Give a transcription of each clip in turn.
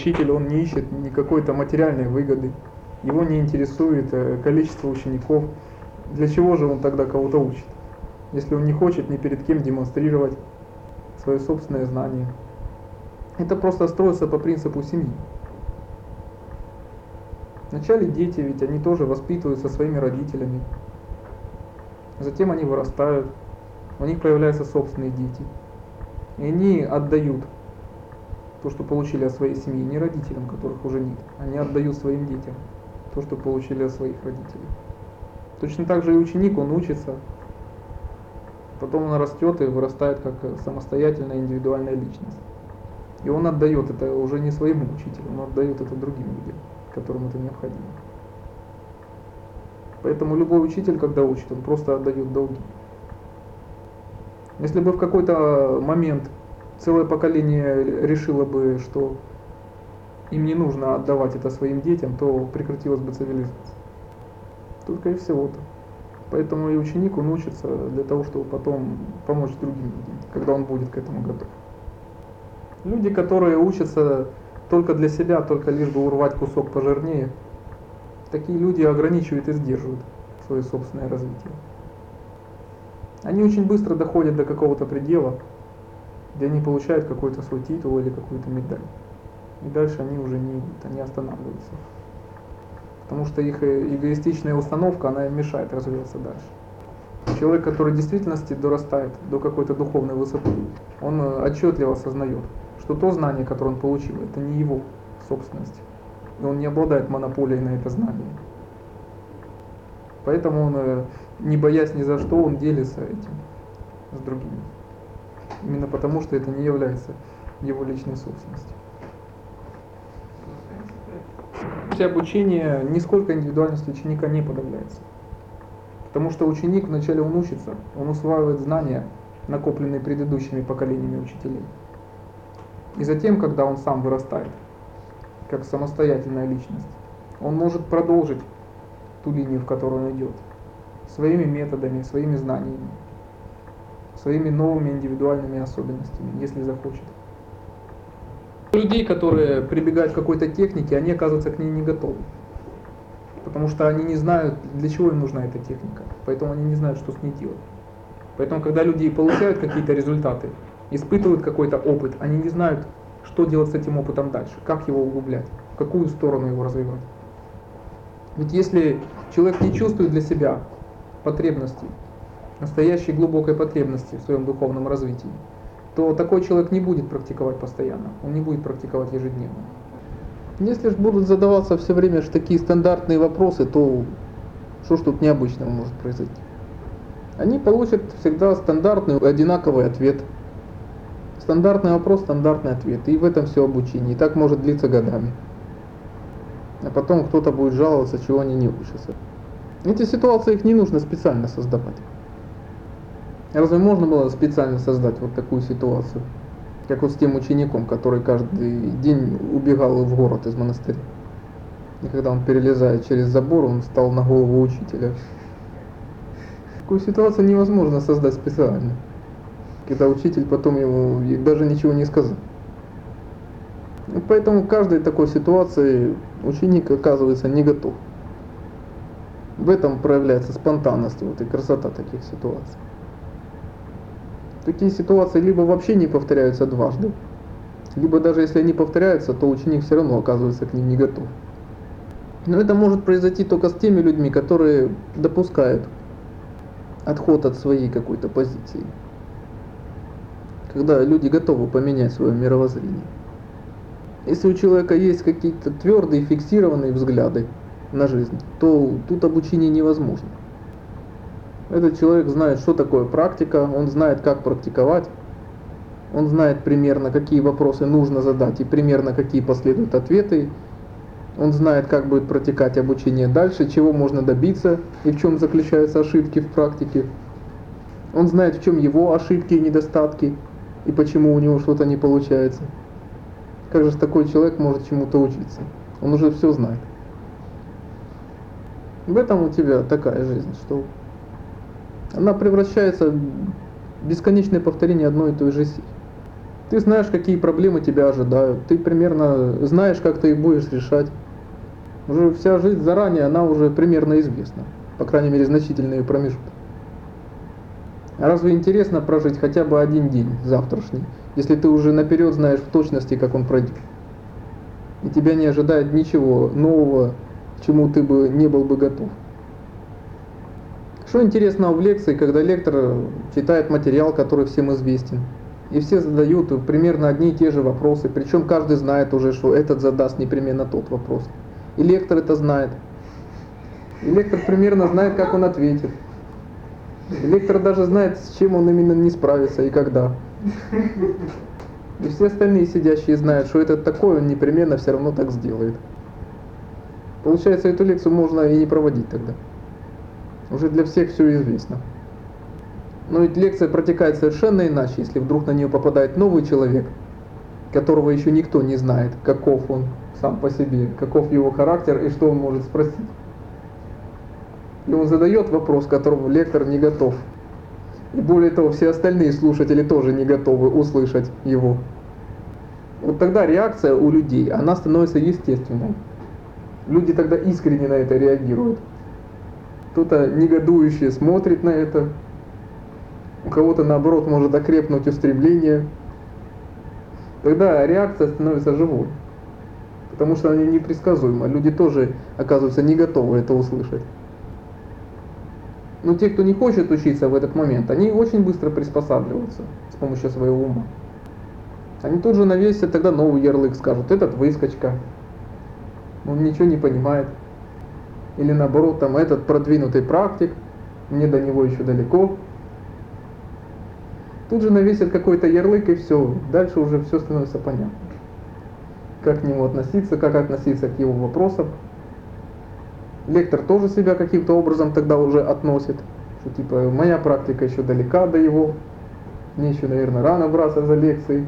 учитель, он не ищет ни какой-то материальной выгоды, его не интересует э, количество учеников. Для чего же он тогда кого-то учит? Если он не хочет ни перед кем демонстрировать свое собственное знание. Это просто строится по принципу семьи. Вначале дети, ведь они тоже воспитываются своими родителями. Затем они вырастают, у них появляются собственные дети. И они отдают то, что получили от своей семьи, не родителям, которых уже нет. Они отдают своим детям то, что получили от своих родителей. Точно так же и ученик, он учится, потом он растет и вырастает как самостоятельная индивидуальная личность. И он отдает это уже не своему учителю, он отдает это другим людям, которым это необходимо. Поэтому любой учитель, когда учит, он просто отдает долги. Если бы в какой-то момент целое поколение решило бы, что им не нужно отдавать это своим детям, то прекратилась бы цивилизация. Только и всего-то. Поэтому и ученик, он учится для того, чтобы потом помочь другим людям, когда он будет к этому готов. Люди, которые учатся только для себя, только лишь бы урвать кусок пожирнее, такие люди ограничивают и сдерживают свое собственное развитие. Они очень быстро доходят до какого-то предела, где они получают какой-то свой титул или какую-то медаль. И дальше они уже не, не останавливаются. Потому что их э, эгоистичная установка, она мешает развиваться дальше. Человек, который в действительности дорастает до какой-то духовной высоты, он э, отчетливо осознает, что то знание, которое он получил, это не его собственность. И он не обладает монополией на это знание. Поэтому он, э, не боясь ни за что, он делится этим с другими. Именно потому, что это не является его личной собственностью. При обучении нисколько индивидуальность ученика не подавляется. Потому что ученик вначале он учится, он усваивает знания, накопленные предыдущими поколениями учителей. И затем, когда он сам вырастает, как самостоятельная личность, он может продолжить ту линию, в которую он идет, своими методами, своими знаниями своими новыми индивидуальными особенностями, если захочет. Людей, которые прибегают к какой-то технике, они оказываются к ней не готовы. Потому что они не знают, для чего им нужна эта техника. Поэтому они не знают, что с ней делать. Поэтому, когда люди получают какие-то результаты, испытывают какой-то опыт, они не знают, что делать с этим опытом дальше, как его углублять, в какую сторону его развивать. Ведь если человек не чувствует для себя потребностей, настоящей глубокой потребности в своем духовном развитии, то такой человек не будет практиковать постоянно, он не будет практиковать ежедневно. Если же будут задаваться все время же такие стандартные вопросы, то что ж тут необычного может произойти? Они получат всегда стандартный, одинаковый ответ. Стандартный вопрос, стандартный ответ. И в этом все обучение. И так может длиться годами. А потом кто-то будет жаловаться, чего они не учатся. Эти ситуации их не нужно специально создавать. Разве можно было специально создать вот такую ситуацию? Как вот с тем учеником, который каждый день убегал в город из монастыря. И когда он перелезает через забор, он встал на голову учителя. Такую ситуацию невозможно создать специально. Когда учитель потом ему даже ничего не сказал. И поэтому в каждой такой ситуации ученик оказывается не готов. В этом проявляется спонтанность вот, и красота таких ситуаций. Такие ситуации либо вообще не повторяются дважды, либо даже если они повторяются, то ученик все равно оказывается к ним не готов. Но это может произойти только с теми людьми, которые допускают отход от своей какой-то позиции. Когда люди готовы поменять свое мировоззрение. Если у человека есть какие-то твердые, фиксированные взгляды на жизнь, то тут обучение невозможно. Этот человек знает, что такое практика, он знает, как практиковать, он знает примерно, какие вопросы нужно задать и примерно какие последуют ответы. Он знает, как будет протекать обучение дальше, чего можно добиться и в чем заключаются ошибки в практике. Он знает, в чем его ошибки и недостатки и почему у него что-то не получается. Как же такой человек может чему-то учиться? Он уже все знает. В этом у тебя такая жизнь, что она превращается в бесконечное повторение одной и той же Ты знаешь, какие проблемы тебя ожидают, ты примерно знаешь, как ты их будешь решать. Уже вся жизнь заранее, она уже примерно известна, по крайней мере, значительные промежутки. Разве интересно прожить хотя бы один день завтрашний, если ты уже наперед знаешь в точности, как он пройдет? И тебя не ожидает ничего нового, чему ты бы не был бы готов. Что интересного в лекции, когда лектор читает материал, который всем известен, и все задают примерно одни и те же вопросы, причем каждый знает уже, что этот задаст непременно тот вопрос. И лектор это знает. И лектор примерно знает, как он ответит. Лектор даже знает, с чем он именно не справится и когда. И все остальные сидящие знают, что это такое, он непременно все равно так сделает. Получается, эту лекцию можно и не проводить тогда. Уже для всех все известно. Но ведь лекция протекает совершенно иначе, если вдруг на нее попадает новый человек, которого еще никто не знает, каков он сам по себе, каков его характер и что он может спросить. И он задает вопрос, к которому лектор не готов. И более того, все остальные слушатели тоже не готовы услышать его. Вот тогда реакция у людей, она становится естественной. Люди тогда искренне на это реагируют. Кто-то негодующе смотрит на это, у кого-то наоборот может окрепнуть устремление. Тогда реакция становится живой. Потому что она непредсказуема. Люди тоже оказываются не готовы это услышать. Но те, кто не хочет учиться в этот момент, они очень быстро приспосабливаются с помощью своего ума. Они тут же навесят тогда новый ярлык, скажут, этот выскочка, он ничего не понимает. Или наоборот, там этот продвинутый практик, мне до него еще далеко. Тут же навесят какой-то ярлык и все, дальше уже все становится понятно. Как к нему относиться, как относиться к его вопросам. Лектор тоже себя каким-то образом тогда уже относит, что типа моя практика еще далека до его, мне еще, наверное, рано браться за лекции,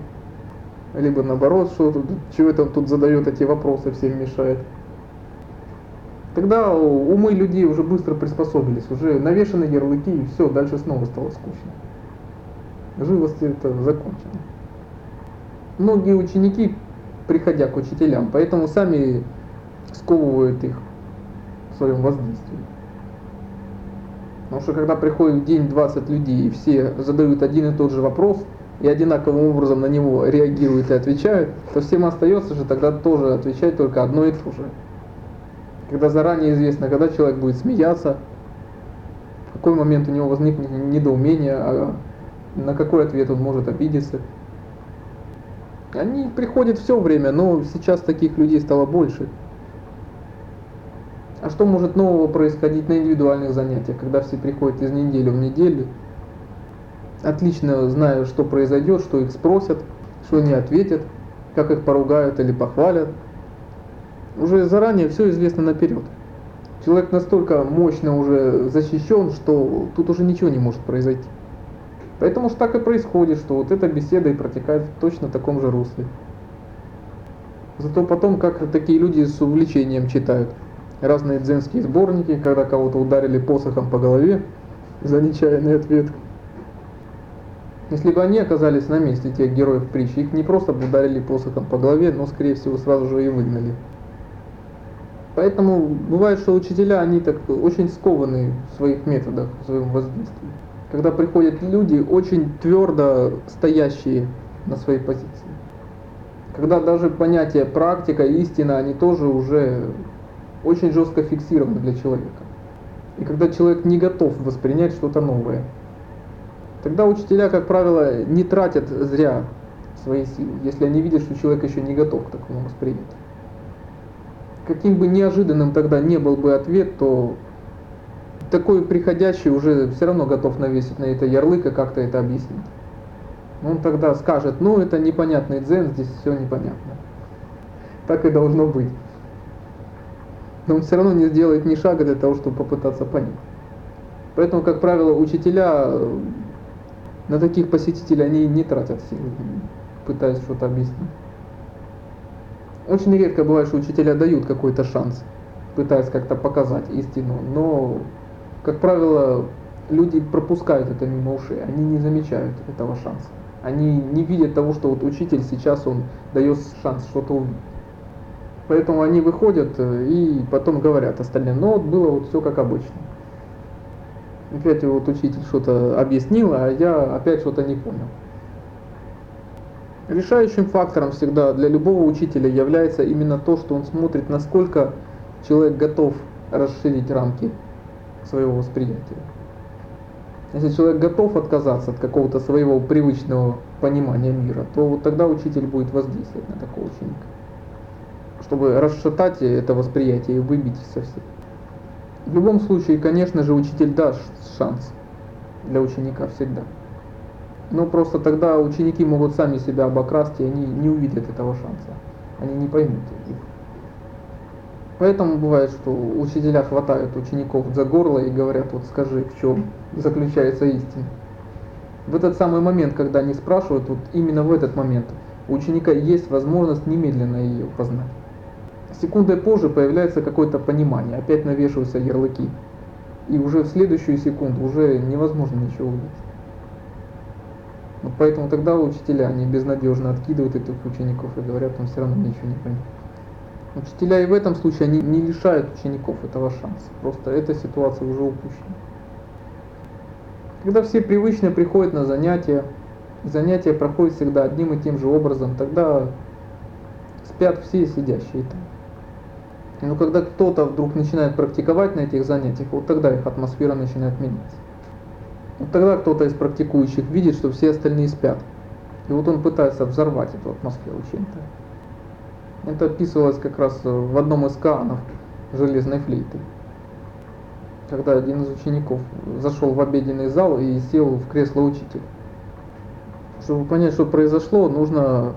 либо наоборот, что чего это он тут задает эти вопросы, всем мешает. Тогда умы людей уже быстро приспособились, уже навешаны ярлыки и все, дальше снова стало скучно. Живости это закончено. Многие ученики, приходя к учителям, поэтому сами сковывают их в своем воздействии. Потому что когда приходит в день 20 людей и все задают один и тот же вопрос, и одинаковым образом на него реагируют и отвечают, то всем остается же тогда тоже отвечать только одно и то же. Когда заранее известно, когда человек будет смеяться, в какой момент у него возникнет недоумение, а на какой ответ он может обидеться. Они приходят все время, но сейчас таких людей стало больше. А что может нового происходить на индивидуальных занятиях, когда все приходят из недели в неделю, отлично знаю, что произойдет, что их спросят, что они ответят, как их поругают или похвалят. Уже заранее все известно наперед. Человек настолько мощно уже защищен, что тут уже ничего не может произойти. Поэтому что так и происходит, что вот эта беседа и протекает в точно таком же русле. Зато потом, как такие люди с увлечением читают разные дзенские сборники, когда кого-то ударили посохом по голове за нечаянный ответ. Если бы они оказались на месте тех героев притчи, их не просто бы ударили посохом по голове, но, скорее всего, сразу же и выгнали. Поэтому бывает, что учителя, они так очень скованы в своих методах, в своем воздействии. Когда приходят люди, очень твердо стоящие на своей позиции. Когда даже понятие практика, истина, они тоже уже очень жестко фиксированы для человека. И когда человек не готов воспринять что-то новое, Тогда учителя, как правило, не тратят зря свои силы, если они видят, что человек еще не готов к такому восприятию. Каким бы неожиданным тогда не был бы ответ, то такой приходящий уже все равно готов навесить на это ярлык и как-то это объяснить. Он тогда скажет, ну это непонятный дзен, здесь все непонятно. Так и должно быть. Но он все равно не сделает ни шага для того, чтобы попытаться понять. Поэтому, как правило, учителя на таких посетителей они не тратят силы, пытаясь что-то объяснить. Очень редко бывает, что учителя дают какой-то шанс, пытаясь как-то показать истину, но, как правило, люди пропускают это мимо ушей, они не замечают этого шанса. Они не видят того, что вот учитель сейчас он дает шанс что-то увидеть. Поэтому они выходят э, и потом говорят остальным, ну вот было вот все как обычно. Опять вот учитель что-то объяснил, а я опять что-то не понял. Решающим фактором всегда для любого учителя является именно то, что он смотрит, насколько человек готов расширить рамки своего восприятия. Если человек готов отказаться от какого-то своего привычного понимания мира, то вот тогда учитель будет воздействовать на такого ученика, чтобы расшатать это восприятие и выбить совсем. В любом случае, конечно же, учитель даст шанс для ученика всегда. Но просто тогда ученики могут сами себя обокрасть, и они не увидят этого шанса. Они не поймут их. Поэтому бывает, что учителя хватают учеников за горло и говорят, вот скажи, в чем заключается истина. В этот самый момент, когда они спрашивают, вот именно в этот момент у ученика есть возможность немедленно ее познать. Секундой позже появляется какое-то понимание, опять навешиваются ярлыки. И уже в следующую секунду уже невозможно ничего увидеть. Вот поэтому тогда учителя, они безнадежно откидывают этих учеников и говорят, он все равно ничего не поймет. Учителя и в этом случае они не лишают учеников этого шанса. Просто эта ситуация уже упущена. Когда все привычно приходят на занятия, занятия проходят всегда одним и тем же образом, тогда спят все сидящие там. Но когда кто-то вдруг начинает практиковать на этих занятиях, вот тогда их атмосфера начинает меняться. Вот тогда кто-то из практикующих видит, что все остальные спят. И вот он пытается взорвать эту атмосферу чем-то. Это описывалось как раз в одном из каанов железной флейты. Когда один из учеников зашел в обеденный зал и сел в кресло учителя. Чтобы понять, что произошло, нужно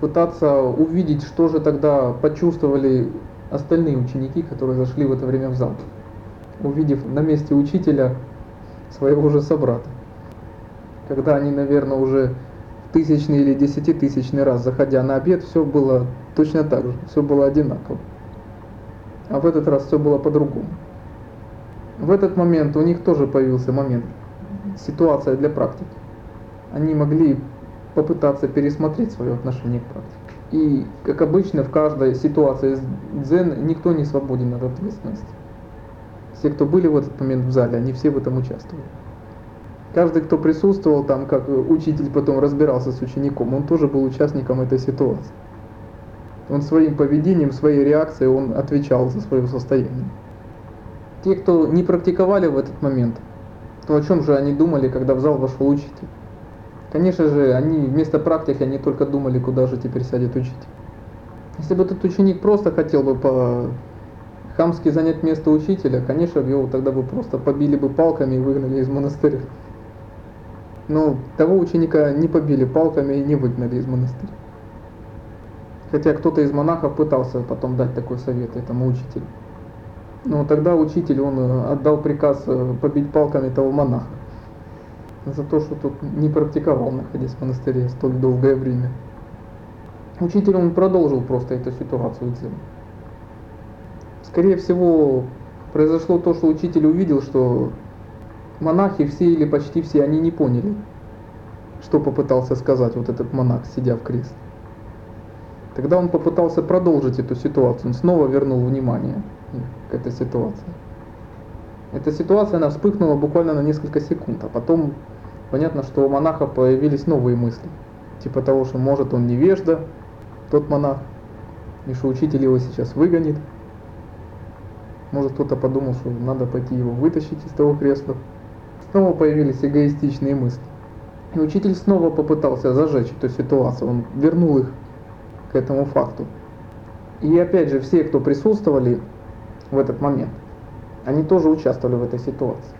пытаться увидеть, что же тогда почувствовали остальные ученики, которые зашли в это время в зал, увидев на месте учителя своего же собрата. Когда они, наверное, уже тысячный или десятитысячный раз, заходя на обед, все было точно так же, все было одинаково. А в этот раз все было по-другому. В этот момент у них тоже появился момент, ситуация для практики. Они могли попытаться пересмотреть свое отношение к практике. И, как обычно, в каждой ситуации дзен никто не свободен от ответственности. Все, кто были в этот момент в зале, они все в этом участвовали. Каждый, кто присутствовал там, как учитель потом разбирался с учеником, он тоже был участником этой ситуации. Он своим поведением, своей реакцией, он отвечал за свое состояние. Те, кто не практиковали в этот момент, то о чем же они думали, когда в зал вошел учитель? Конечно же, они вместо практики, они только думали, куда же теперь сядет учитель. Если бы этот ученик просто хотел бы по хамски занять место учителя, конечно, его тогда бы просто побили бы палками и выгнали из монастыря. Но того ученика не побили палками и не выгнали из монастыря. Хотя кто-то из монахов пытался потом дать такой совет этому учителю. Но тогда учитель, он отдал приказ э, побить палками того монаха за то, что тут не практиковал, находясь в монастыре столь долгое время. Учитель он продолжил просто эту ситуацию дзен. Скорее всего, произошло то, что учитель увидел, что монахи все или почти все, они не поняли, что попытался сказать вот этот монах, сидя в кресле. Тогда он попытался продолжить эту ситуацию, он снова вернул внимание к этой ситуации. Эта ситуация, она вспыхнула буквально на несколько секунд, а потом понятно, что у монаха появились новые мысли. Типа того, что может он невежда, тот монах, и что учитель его сейчас выгонит. Может кто-то подумал, что надо пойти его вытащить из того кресла. Снова появились эгоистичные мысли. И учитель снова попытался зажечь эту ситуацию, он вернул их к этому факту. И опять же, все, кто присутствовали в этот момент, они тоже участвовали в этой ситуации.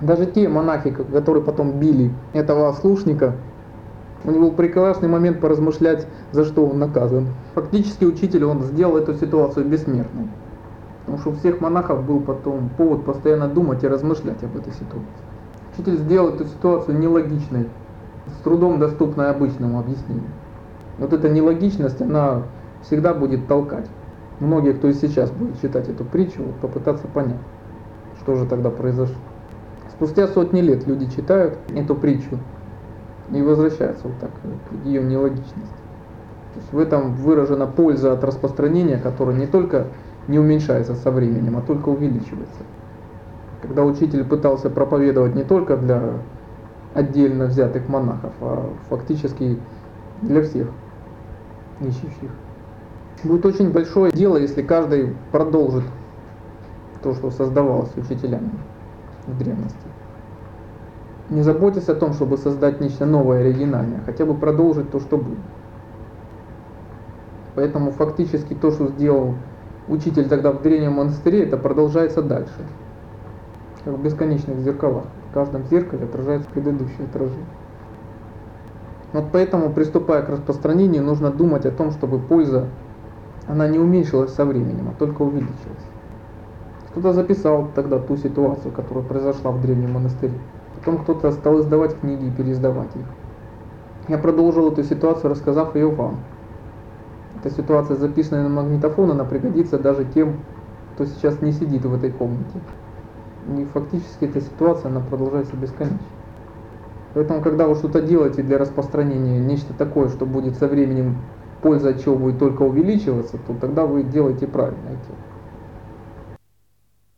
Даже те монахи, которые потом били этого ослушника, у него был прекрасный момент поразмышлять, за что он наказан. Фактически учитель, он сделал эту ситуацию бессмертной. Потому что у всех монахов был потом повод постоянно думать и размышлять об этой ситуации. Учитель сделал эту ситуацию нелогичной, с трудом доступной обычному объяснению. Вот эта нелогичность, она всегда будет толкать. Многие, кто и сейчас будет читать эту притчу, вот попытаться понять, что же тогда произошло. Спустя сотни лет люди читают эту притчу и возвращается вот так к ее нелогичности. То есть в этом выражена польза от распространения, которая не только не уменьшается со временем, а только увеличивается. Когда учитель пытался проповедовать не только для отдельно взятых монахов, а фактически для всех ищущих. Будет очень большое дело, если каждый продолжит то, что создавалось учителями в древности. Не заботьтесь о том, чтобы создать нечто новое, оригинальное, хотя бы продолжить то, что было. Поэтому фактически то, что сделал учитель тогда в древнем монастыре, это продолжается дальше. Как в бесконечных зеркалах. В каждом зеркале отражается предыдущее отражение. Вот поэтому, приступая к распространению, нужно думать о том, чтобы польза, она не уменьшилась со временем, а только увеличилась. Кто-то записал тогда ту ситуацию, которая произошла в древнем монастыре. Потом кто-то стал издавать книги и переиздавать их. Я продолжил эту ситуацию, рассказав ее вам. Эта ситуация записана на магнитофон, она пригодится даже тем, кто сейчас не сидит в этой комнате. И фактически эта ситуация, она продолжается бесконечно. Поэтому, когда вы что-то делаете для распространения, нечто такое, что будет со временем, польза от чего будет только увеличиваться, то тогда вы делаете правильно это.